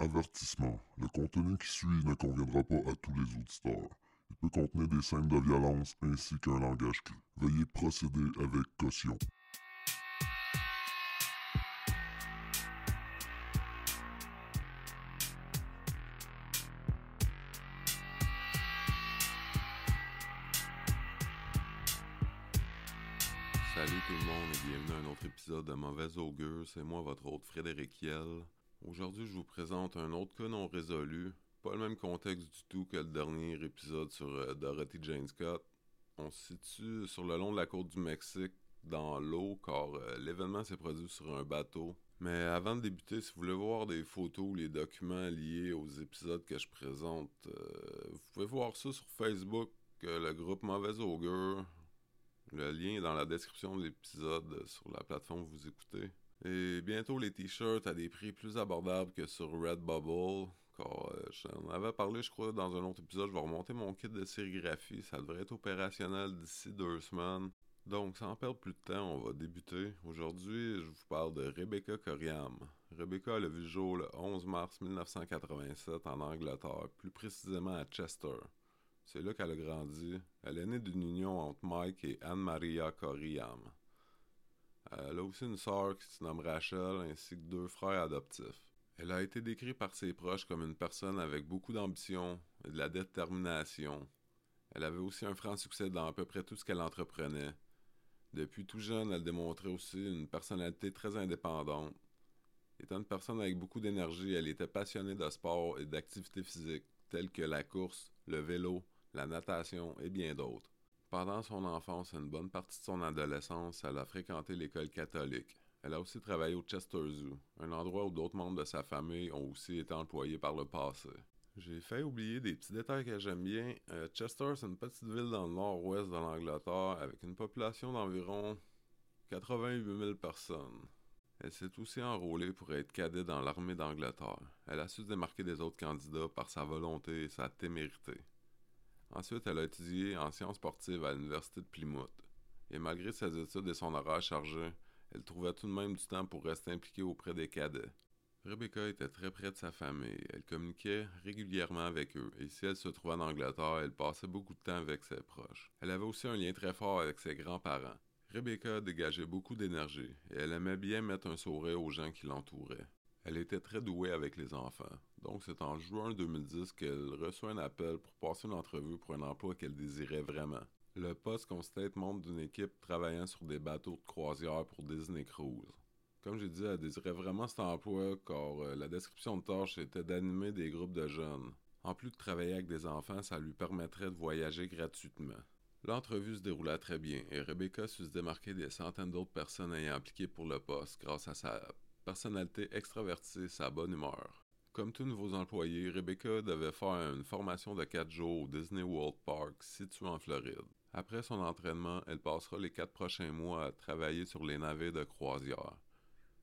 Avertissement. Le contenu qui suit ne conviendra pas à tous les auditeurs. Il peut contenir des scènes de violence ainsi qu'un langage cru. Veuillez procéder avec caution. Salut tout le monde et bienvenue à un autre épisode de Mauvais Augure. C'est moi, votre hôte Frédéric Hiel. Aujourd'hui, je vous présente un autre cas non résolu. Pas le même contexte du tout que le dernier épisode sur euh, Dorothy Jane Scott. On se situe sur le long de la côte du Mexique, dans l'eau, car euh, l'événement s'est produit sur un bateau. Mais avant de débuter, si vous voulez voir des photos ou les documents liés aux épisodes que je présente, euh, vous pouvez voir ça sur Facebook, le groupe Mauvais Augure. Le lien est dans la description de l'épisode sur la plateforme où vous écoutez. Et bientôt les t-shirts à des prix plus abordables que sur Redbubble. Car euh, j'en avais parlé, je crois, dans un autre épisode. Je vais remonter mon kit de sérigraphie. Ça devrait être opérationnel d'ici deux semaines. Donc, sans perdre plus de temps, on va débuter. Aujourd'hui, je vous parle de Rebecca Coriam. Rebecca a vu le jour le 11 mars 1987 en Angleterre, plus précisément à Chester. C'est là qu'elle a grandi. Elle est née d'une union entre Mike et Anne-Maria Coriam. Elle a aussi une sœur qui se nomme Rachel ainsi que deux frères adoptifs. Elle a été décrite par ses proches comme une personne avec beaucoup d'ambition et de la détermination. Elle avait aussi un franc succès dans à peu près tout ce qu'elle entreprenait. Depuis tout jeune, elle démontrait aussi une personnalité très indépendante. Étant une personne avec beaucoup d'énergie, elle était passionnée de sport et d'activités physiques telles que la course, le vélo, la natation et bien d'autres. Pendant son enfance et une bonne partie de son adolescence, elle a fréquenté l'école catholique. Elle a aussi travaillé au Chester Zoo, un endroit où d'autres membres de sa famille ont aussi été employés par le passé. J'ai fait oublier des petits détails que j'aime bien. Euh, Chester, c'est une petite ville dans le nord-ouest de l'Angleterre avec une population d'environ 88 000 personnes. Elle s'est aussi enrôlée pour être cadet dans l'armée d'Angleterre. Elle a su se démarquer des autres candidats par sa volonté et sa témérité. Ensuite, elle a étudié en sciences sportives à l'université de Plymouth. Et malgré ses études et son horaire chargé, elle trouvait tout de même du temps pour rester impliquée auprès des cadets. Rebecca était très près de sa famille. Elle communiquait régulièrement avec eux, et si elle se trouvait en Angleterre, elle passait beaucoup de temps avec ses proches. Elle avait aussi un lien très fort avec ses grands-parents. Rebecca dégageait beaucoup d'énergie, et elle aimait bien mettre un sourire aux gens qui l'entouraient. Elle était très douée avec les enfants. Donc c'est en juin 2010 qu'elle reçoit un appel pour passer une entrevue pour un emploi qu'elle désirait vraiment. Le poste être membre d'une équipe travaillant sur des bateaux de croisière pour Disney Cruise. Comme j'ai dit, elle désirait vraiment cet emploi car euh, la description de tâche était d'animer des groupes de jeunes. En plus de travailler avec des enfants, ça lui permettrait de voyager gratuitement. L'entrevue se déroula très bien et Rebecca sut se démarquer des centaines d'autres personnes ayant appliqué pour le poste grâce à sa personnalité extravertie sa bonne humeur. Comme tous nouveaux employés, Rebecca devait faire une formation de 4 jours au Disney World Park situé en Floride. Après son entraînement, elle passera les 4 prochains mois à travailler sur les navires de croisière,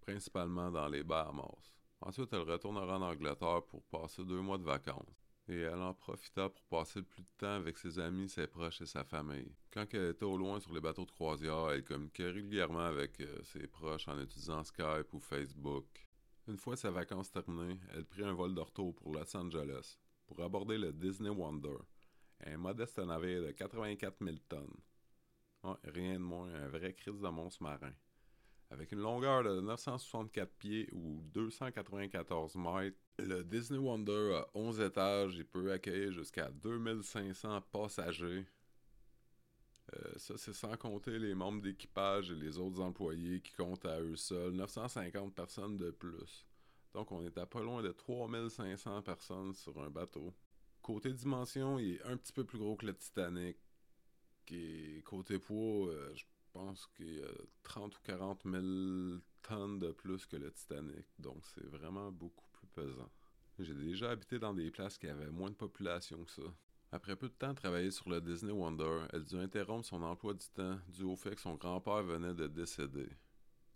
principalement dans les Bahamas. Ensuite, elle retournera en Angleterre pour passer deux mois de vacances. Et elle en profita pour passer le plus de temps avec ses amis, ses proches et sa famille. Quand elle était au loin sur les bateaux de croisière, elle communiquait régulièrement avec euh, ses proches en utilisant Skype ou Facebook. Une fois ses vacances terminées, elle prit un vol de retour pour Los Angeles pour aborder le Disney Wonder, un modeste navire de 84 000 tonnes. Ouais, rien de moins, un vrai crise de monstre marin. Avec une longueur de 964 pieds ou 294 mètres, le Disney Wonder a 11 étages et peut accueillir jusqu'à 2500 passagers. Euh, ça, c'est sans compter les membres d'équipage et les autres employés qui comptent à eux seuls 950 personnes de plus. Donc, on est à pas loin de 3500 personnes sur un bateau. Côté dimension, il est un petit peu plus gros que le Titanic. Et côté poids, euh, je pense qu'il y a 30 ou 40 000 tonnes de plus que le Titanic. Donc, c'est vraiment beaucoup plus pesant. J'ai déjà habité dans des places qui avaient moins de population que ça. Après peu de temps travailler sur le Disney Wonder, elle dut interrompre son emploi du temps dû au fait que son grand-père venait de décéder.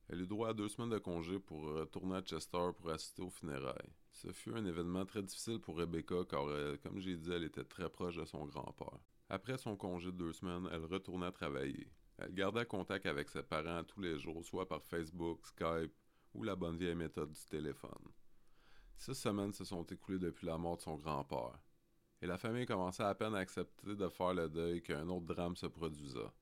Elle eut droit à deux semaines de congé pour retourner à Chester pour assister aux funérailles. Ce fut un événement très difficile pour Rebecca car, elle, comme j'ai dit, elle était très proche de son grand-père. Après son congé de deux semaines, elle retourna travailler. Elle gardait contact avec ses parents tous les jours, soit par Facebook, Skype ou la bonne vieille méthode du téléphone. Six semaines se sont écoulées depuis la mort de son grand-père, et la famille commençait à peine à accepter de faire le deuil qu'un autre drame se produisa.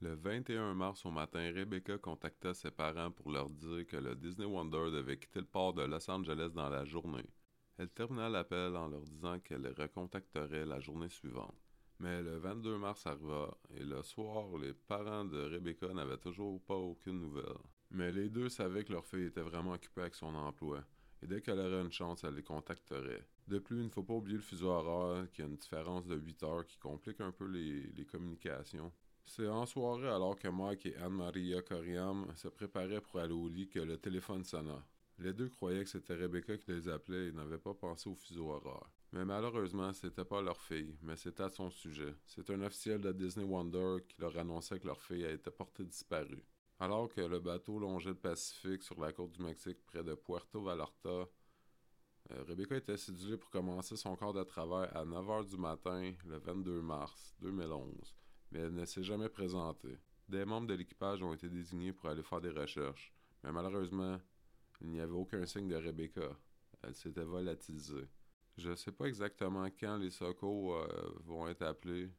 Le 21 mars au matin, Rebecca contacta ses parents pour leur dire que le Disney Wonder devait quitter le port de Los Angeles dans la journée. Elle termina l'appel en leur disant qu'elle les recontacterait la journée suivante. Mais le 22 mars arriva, et le soir, les parents de Rebecca n'avaient toujours pas aucune nouvelle. Mais les deux savaient que leur fille était vraiment occupée avec son emploi, et dès qu'elle aurait une chance, elle les contacterait. De plus, il ne faut pas oublier le fuseau horaire, qui a une différence de 8 heures qui complique un peu les, communications. C'est en soirée, alors que Mike et Anne-Maria Coriam se préparaient pour aller au lit, que le téléphone sonna. Les deux croyaient que c'était Rebecca qui les appelait et n'avaient pas pensé au fuseau horaire. Mais malheureusement, c'était pas leur fille, mais c'était à son sujet. C'est un officiel de Disney Wonder qui leur annonçait que leur fille a été portée disparue. Alors que le bateau longeait le Pacifique sur la côte du Mexique près de Puerto Vallarta, euh, Rebecca était cédulée pour commencer son corps de travail à 9h du matin le 22 mars 2011, mais elle ne s'est jamais présentée. Des membres de l'équipage ont été désignés pour aller faire des recherches, mais malheureusement, il n'y avait aucun signe de Rebecca. Elle s'était volatilisée. Je ne sais pas exactement quand les secours euh, vont être appelés,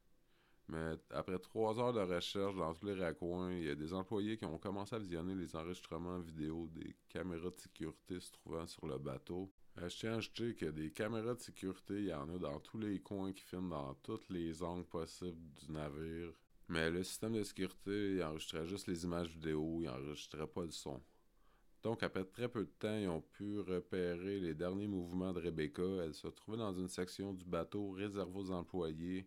mais après trois heures de recherche dans tous les raccoins, il y a des employés qui ont commencé à visionner les enregistrements vidéo des caméras de sécurité se trouvant sur le bateau. Euh, je tiens à ajouter que des caméras de sécurité, il y en a dans tous les coins qui filment dans tous les angles possibles du navire. Mais le système de sécurité, il enregistrait juste les images vidéo, il n'enregistrait pas le son. Donc, après très peu de temps, ils ont pu repérer les derniers mouvements de Rebecca. Elle se trouvait dans une section du bateau réservée aux employés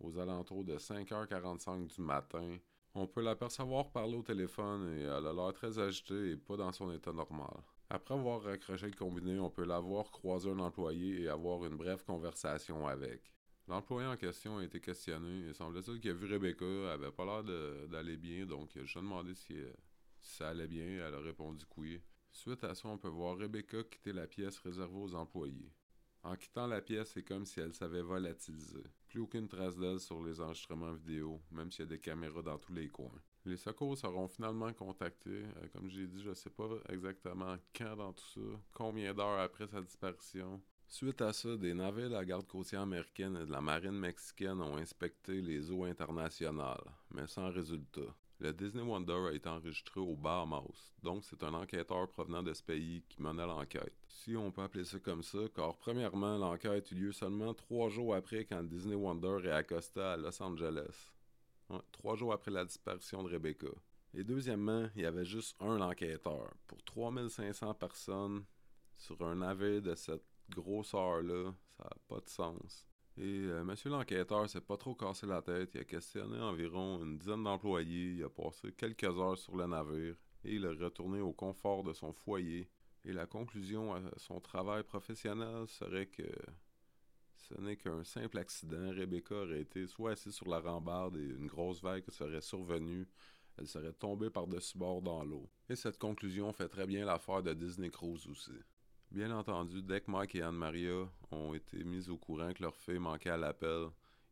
aux alentours de 5h45 du matin. On peut l'apercevoir parler au téléphone et elle a l'air très agitée et pas dans son état normal. Après avoir raccroché le combiné, on peut la voir croiser un employé et avoir une brève conversation avec. L'employé en question a été questionné et semble-t-il qu'il a vu Rebecca, elle avait pas l'air d'aller bien, donc je lui ai demandé si, euh, si ça allait bien, elle a répondu que oui. Suite à ça, on peut voir Rebecca quitter la pièce réservée aux employés. En quittant la pièce, c'est comme si elle s'avait volatilisé. Plus aucune trace d'elle sur les enregistrements vidéo, même s'il y a des caméras dans tous les coins. Les secours seront finalement contactés. Euh, comme j'ai dit, je ne sais pas exactement quand dans tout ça, combien d'heures après sa disparition. Suite à ça, des navires de la garde côtière américaine et de la marine mexicaine ont inspecté les eaux internationales, mais sans résultat. Le Disney Wonder a été enregistré au Bahamas, donc c'est un enquêteur provenant de ce pays qui menait l'enquête. Si on peut appeler ça comme ça, car premièrement, l'enquête eut lieu seulement trois jours après quand Disney Wonder est accosté à Los Angeles. trois jours après la disparition de Rebecca. Et deuxièmement, il y avait juste un enquêteur. Pour 3500 personnes sur un navire de cette grosseur-là, ça n'a pas de sens. Et euh, monsieur l'enquêteur s'est pas trop cassé la tête. Il a questionné environ une dizaine d'employés. Il a passé quelques heures sur le navire et il est retourné au confort de son foyer. Et la conclusion à son travail professionnel serait que ce n'est qu'un simple accident. Rebecca aurait été soit assise sur la rambarde et une grosse vague serait survenue. Elle serait tombée par-dessus bord dans l'eau. Et cette conclusion fait très bien l'affaire de Disney Cruise aussi. Bien entendu, dès que Mike et Anne-Maria ont été mis au courant que leur fille manquait à l'appel,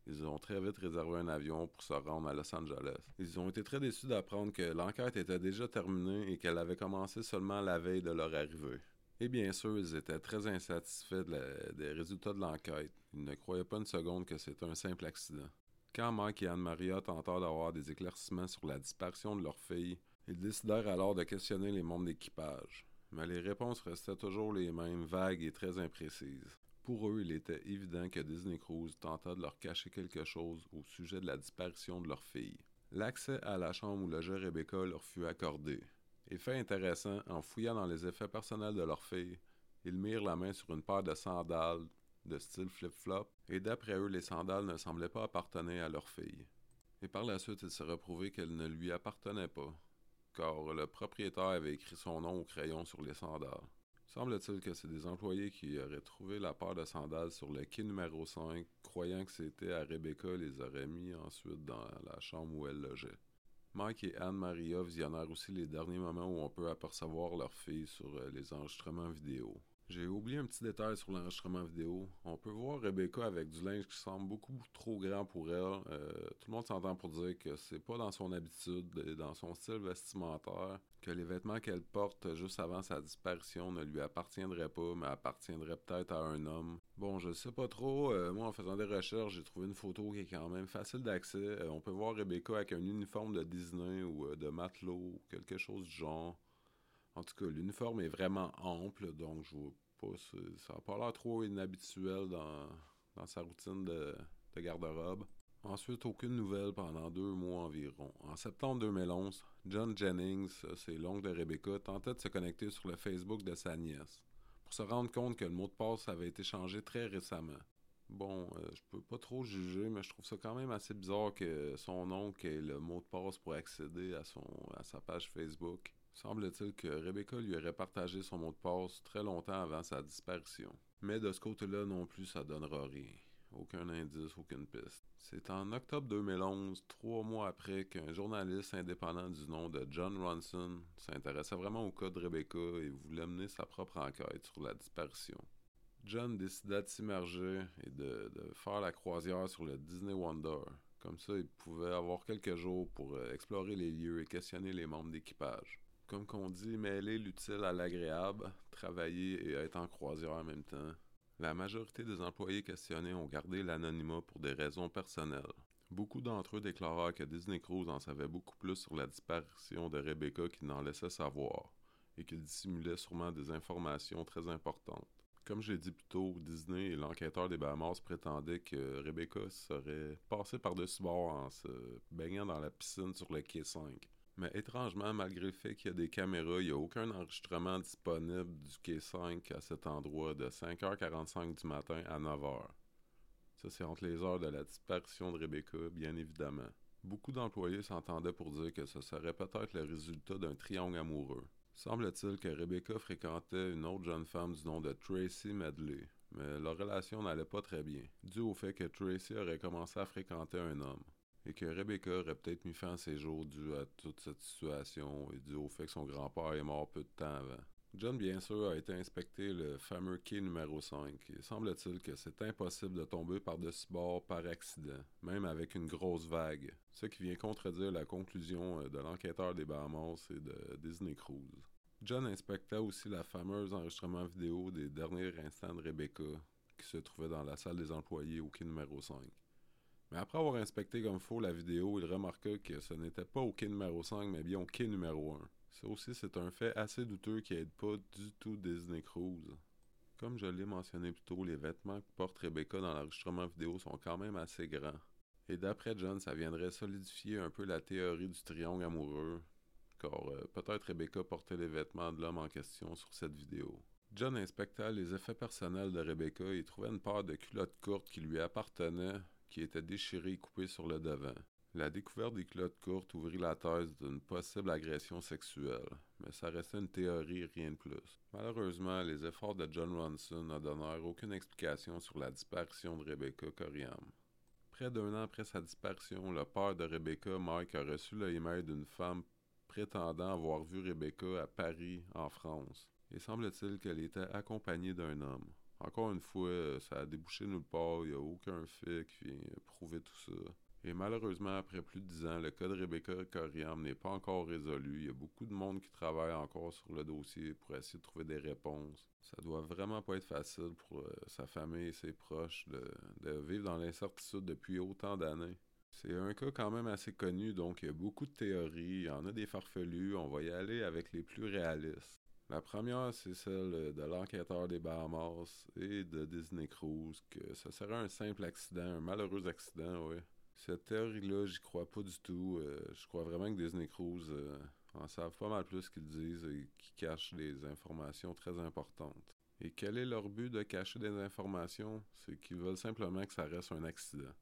ils ont très vite réservé un avion pour se rendre à Los Angeles. Ils ont été très déçus d'apprendre que l'enquête était déjà terminée et qu'elle avait commencé seulement la veille de leur arrivée. Et bien sûr, ils étaient très insatisfaits des résultats de l'enquête. Ils ne croyaient pas une seconde que c'était un simple accident. Quand Mike et Anne-Maria tentèrent d'avoir des éclaircissements sur la disparition de leur fille, ils décidèrent alors de questionner les membres d'équipage mais les réponses restaient toujours les mêmes, vagues et très imprécises. Pour eux, il était évident que Disney Cruise tenta de leur cacher quelque chose au sujet de la disparition de leur fille. L'accès à la chambre où logeait Rebecca leur fut accordé. Et fait intéressant, en fouillant dans les effets personnels de leur fille, ils mirent la main sur une paire de sandales de style flip-flop, et d'après eux, les sandales ne semblaient pas appartenir à leur fille. Et par la suite, il serait prouvé qu'elles ne lui appartenaient pas, car le propriétaire avait écrit son nom au crayon sur les sandales. Semble-t-il que c'est des employés qui auraient trouvé la paire de sandales sur le quai numéro 5, croyant que c'était à Rebecca, les auraient mis ensuite dans la chambre où elle logeait. Mike et Anne-Maria visionnèrent aussi les derniers moments où on peut apercevoir leur fille sur euh, les enregistrements vidéo. J'ai oublié un petit détail sur l'enregistrement vidéo. On peut voir Rebecca avec du linge qui semble beaucoup trop grand pour elle. Euh, tout le monde s'entend pour dire que c'est pas dans son habitude, dans son style vestimentaire, que les vêtements qu'elle porte juste avant sa disparition ne lui appartiendraient pas, mais appartiendraient peut-être à un homme. Bon, je sais pas trop. Euh, moi, en faisant des recherches, j'ai trouvé une photo qui est quand même facile d'accès. Euh, on peut voir Rebecca avec un uniforme de Disney ou de matelot, ou quelque chose du genre. En tout cas, l'uniforme est vraiment ample, donc je vois pas. Ça n'a pas l'air trop inhabituel dans, sa routine de, garde-robe. Ensuite, aucune nouvelle pendant deux mois environ. En septembre 2011, John Jennings, c'est l'oncle de Rebecca, tentait de se connecter sur le Facebook de sa nièce pour se rendre compte que le mot de passe avait été changé très récemment. Bon, euh, je peux pas trop juger, mais je trouve ça quand même assez bizarre que son oncle ait le mot de passe pour accéder à, son, à sa page Facebook. Semble-t-il que Rebecca lui aurait partagé son mot de passe très longtemps avant sa disparition. Mais de ce côté-là non plus, ça donnera rien. Aucun indice, aucune piste. C'est en octobre 2011, trois mois après, qu'un journaliste indépendant du nom de John Ronson s'intéressait vraiment au cas de Rebecca et voulait mener sa propre enquête sur la disparition. John décida de s'immerger et de, faire la croisière sur le Disney Wonder. Comme ça, il pouvait avoir quelques jours pour euh, explorer les lieux et questionner les membres d'équipage comme qu'on dit, mêler l'utile à l'agréable, travailler et être en croisière en même temps. La majorité des employés questionnés ont gardé l'anonymat pour des raisons personnelles. Beaucoup d'entre eux déclarèrent que Disney Cruise en savait beaucoup plus sur la disparition de Rebecca qu'il n'en laissait savoir, et qu'il dissimulait sûrement des informations très importantes. Comme j'ai dit plus tôt, Disney et l'enquêteur des Bahamas prétendaient que Rebecca serait passée par-dessus bord en se baignant dans la piscine sur le quai 5. Mais étrangement, malgré le fait qu'il y a des caméras, il n'y a aucun enregistrement disponible du quai 5 à cet endroit de 5h45 du matin à 9h. Ça, c'est entre les heures de la disparition de Rebecca, bien évidemment. Beaucoup d'employés s'entendaient pour dire que ce serait peut-être le résultat d'un triangle amoureux. Semble-t-il que Rebecca fréquentait une autre jeune femme du nom de Tracy Medley, mais leur relation n'allait pas très bien, dû au fait que Tracy aurait commencé à fréquenter un homme et que Rebecca aurait peut-être mis fin à ses jours dû à toute cette situation et dû au fait que son grand-père est mort peu de temps avant. John, bien sûr, a été inspecté le fameux quai numéro 5. Il semble-t-il que c'est impossible de tomber par-dessus bord par accident, même avec une grosse vague, ce qui vient contredire la conclusion euh, de l'enquêteur des Bahamas et de Disney Cruise. John inspecta aussi la fameuse enregistrement vidéo des derniers instants de Rebecca, qui se trouvait dans la salle des employés au quai numéro 5. Mais après avoir inspecté comme faux la vidéo, il remarqua que ce n'était pas au quai numéro 5, mais bien au quai numéro 1. Ça aussi, c'est un fait assez douteux qui aide pas du tout Disney Cruise. Comme je l'ai mentionné plus tôt, les vêtements que porte Rebecca dans l'enregistrement vidéo sont quand même assez grands. Et d'après John, ça viendrait solidifier un peu la théorie du triangle amoureux, car euh, peut-être Rebecca portait les vêtements de l'homme en question sur cette vidéo. John inspecta les effets personnels de Rebecca et trouvait une paire de culottes courtes qui lui appartenaient qui était déchiré et coupé sur le devant. La découverte des culottes courtes ouvrit la thèse d'une possible agression sexuelle, mais ça restait une théorie, rien de plus. Malheureusement, les efforts de John Ronson ne donnèrent aucune explication sur la disparition de Rebecca Coriam. Près d'un an après sa disparition, le père de Rebecca, Mike, a reçu le email d'une femme prétendant avoir vu Rebecca à Paris, en France, et semble-t-il qu'elle était accompagnée d'un homme. Encore une fois, euh, ça a débouché nulle part, il n'y a aucun fait qui vient prouver tout ça. Et malheureusement, après plus de dix ans, le cas de Rebecca Coriam n'est pas encore résolu. Il y a beaucoup de monde qui travaille encore sur le dossier pour essayer de trouver des réponses. Ça doit vraiment pas être facile pour euh, sa famille et ses proches de, vivre dans l'incertitude depuis autant d'années. C'est un cas quand même assez connu, donc il y a beaucoup de théories, il y en a des farfelus, on va y aller avec les plus réalistes. La première, c'est celle de l'enquêteur des Bahamas et de Disney Cruise, que ce serait un simple accident, un malheureux accident, oui. Cette théorie-là, j'y crois pas du tout. Euh, je crois vraiment que Disney Cruise euh, en savent pas mal plus qu'ils disent et qu'ils cachent des informations très importantes. Et quel est leur but de cacher des informations? C'est qu'ils veulent simplement que ça reste un accident.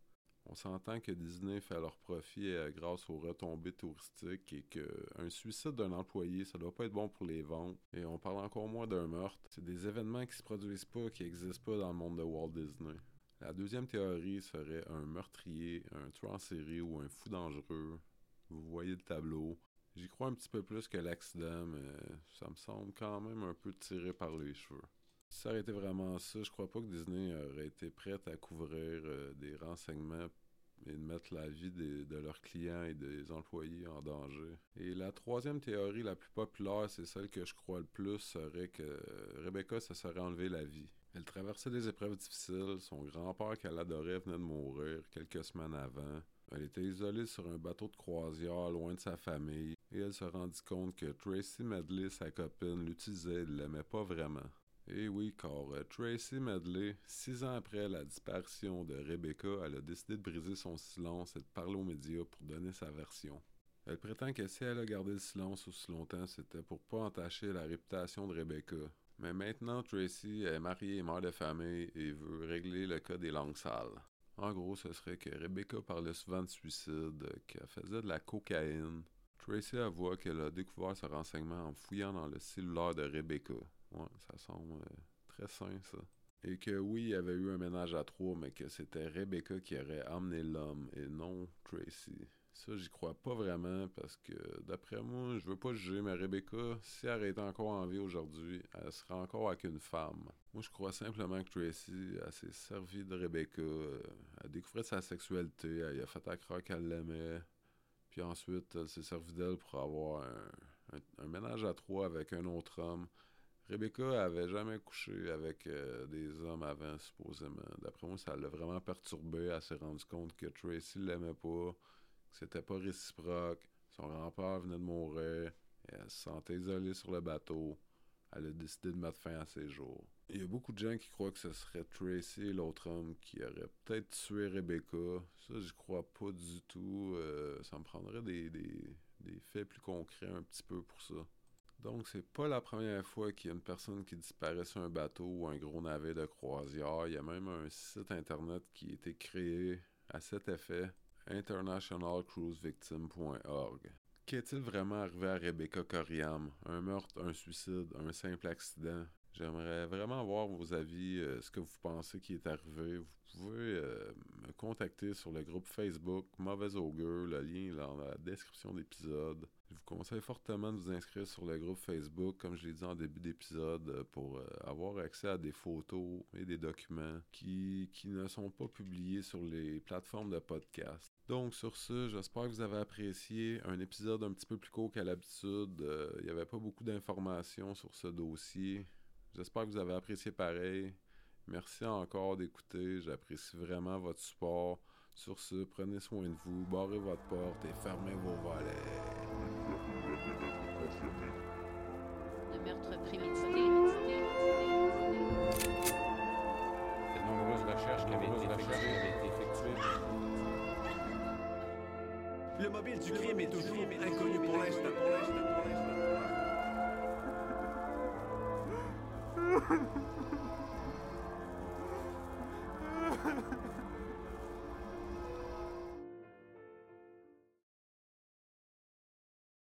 On s'entend que Disney fait leur profit euh, grâce aux retombées touristiques et qu'un suicide d'un employé, ça doit pas être bon pour les ventes. Et on parle encore moins d'un meurtre. C'est des événements qui se produisent pas, qui n'existent pas dans le monde de Walt Disney. La deuxième théorie serait un meurtrier, un tueur en série ou un fou dangereux. Vous voyez le tableau. J'y crois un petit peu plus que l'accident, mais ça me semble quand même un peu tiré par les cheveux. Si ça aurait été vraiment ça, je crois pas que Disney aurait été prête à couvrir euh, des renseignements et de mettre la vie de leurs clients et des employés en danger. Et la troisième théorie la plus populaire, c'est celle que je crois le plus, serait que Rebecca se serait enlevé la vie. Elle traversait des épreuves difficiles, son grand-père qu'elle adorait venait de mourir quelques semaines avant. Elle était isolée sur un bateau de croisière loin de sa famille et elle se rendit compte que Tracy Medley, sa copine, l'utilisait et ne l'aimait pas vraiment. Et oui, car euh, Tracy Medley, six ans après la disparition de Rebecca, elle a décidé de briser son silence et de parler aux médias pour donner sa version. Elle prétend que si elle a gardé le silence aussi longtemps, c'était pour pas entacher la réputation de Rebecca. Mais maintenant, Tracy est mariée et mère de famille et veut régler le cas des langues sales. En gros, ce serait que Rebecca parlait souvent de suicide, qu'elle faisait de la cocaïne. Tracy avoue qu'elle a découvert ce renseignement en fouillant dans le cellulaire de Rebecca. Ouais, ça semble euh, très sain, ça. Et que oui, il y avait eu un ménage à trois, mais que c'était Rebecca qui aurait amené l'homme et non Tracy. Ça, j'y crois pas vraiment parce que, d'après moi, je veux pas juger, mais Rebecca, si elle était encore en vie aujourd'hui, elle serait encore avec une femme. Moi, je crois simplement que Tracy, elle s'est servie de Rebecca, euh, elle a découvert sa sexualité, elle a fait à croire qu'elle l'aimait, puis ensuite, elle s'est servie d'elle pour avoir un ménage à trois avec un autre homme. Rebecca avait jamais couché avec euh, des hommes avant, supposément. D'après moi, ça l'a vraiment perturbé. Elle s'est rendue compte que Tracy l'aimait pas, que c'était pas réciproque. Son grand-père venait de mourir. elle se sentait isolée sur le bateau. Elle a décidé de mettre fin à ses jours. Il y a beaucoup de gens qui croient que ce serait Tracy l'autre homme qui aurait peut-être tué Rebecca. Ça, je crois pas du tout. Euh, ça me prendrait des, des faits plus concrets un petit peu pour ça. Donc, c'est pas la première fois qu'il y a une personne qui disparaît sur un bateau ou un gros navire de croisière. Il y a même un site internet qui a été créé à cet effet, internationalcruisevictim.org. Qu'est-il vraiment arrivé à Rebecca Coriam? Un meurtre, un suicide, un simple accident? J'aimerais vraiment voir vos avis, euh, ce que vous pensez qui est arrivé. Vous pouvez euh, me contacter sur le groupe Facebook Mauvais Augure, le lien est dans la description de l'épisode. Je vous conseille fortement de vous inscrire sur le groupe Facebook, comme je l'ai dit en début d'épisode, euh, pour avoir accès à des photos et des documents qui, qui ne sont pas publiés sur les plateformes de podcast. Donc sur ce, j'espère que vous avez apprécié un épisode un petit peu plus court qu'à l'habitude. Il n'y avait pas beaucoup d'informations sur ce dossier. J'espère que vous avez apprécié pareil. Merci encore d'écouter. J'apprécie vraiment votre support. Sur ce, prenez soin de vous, barrez votre porte et fermez vos volets. De meurtre prémédité. De nombreuses recherches qui avaient été effectuées. Le mobile du crime est toujours inconnu pour l'instant. Ha ha ha.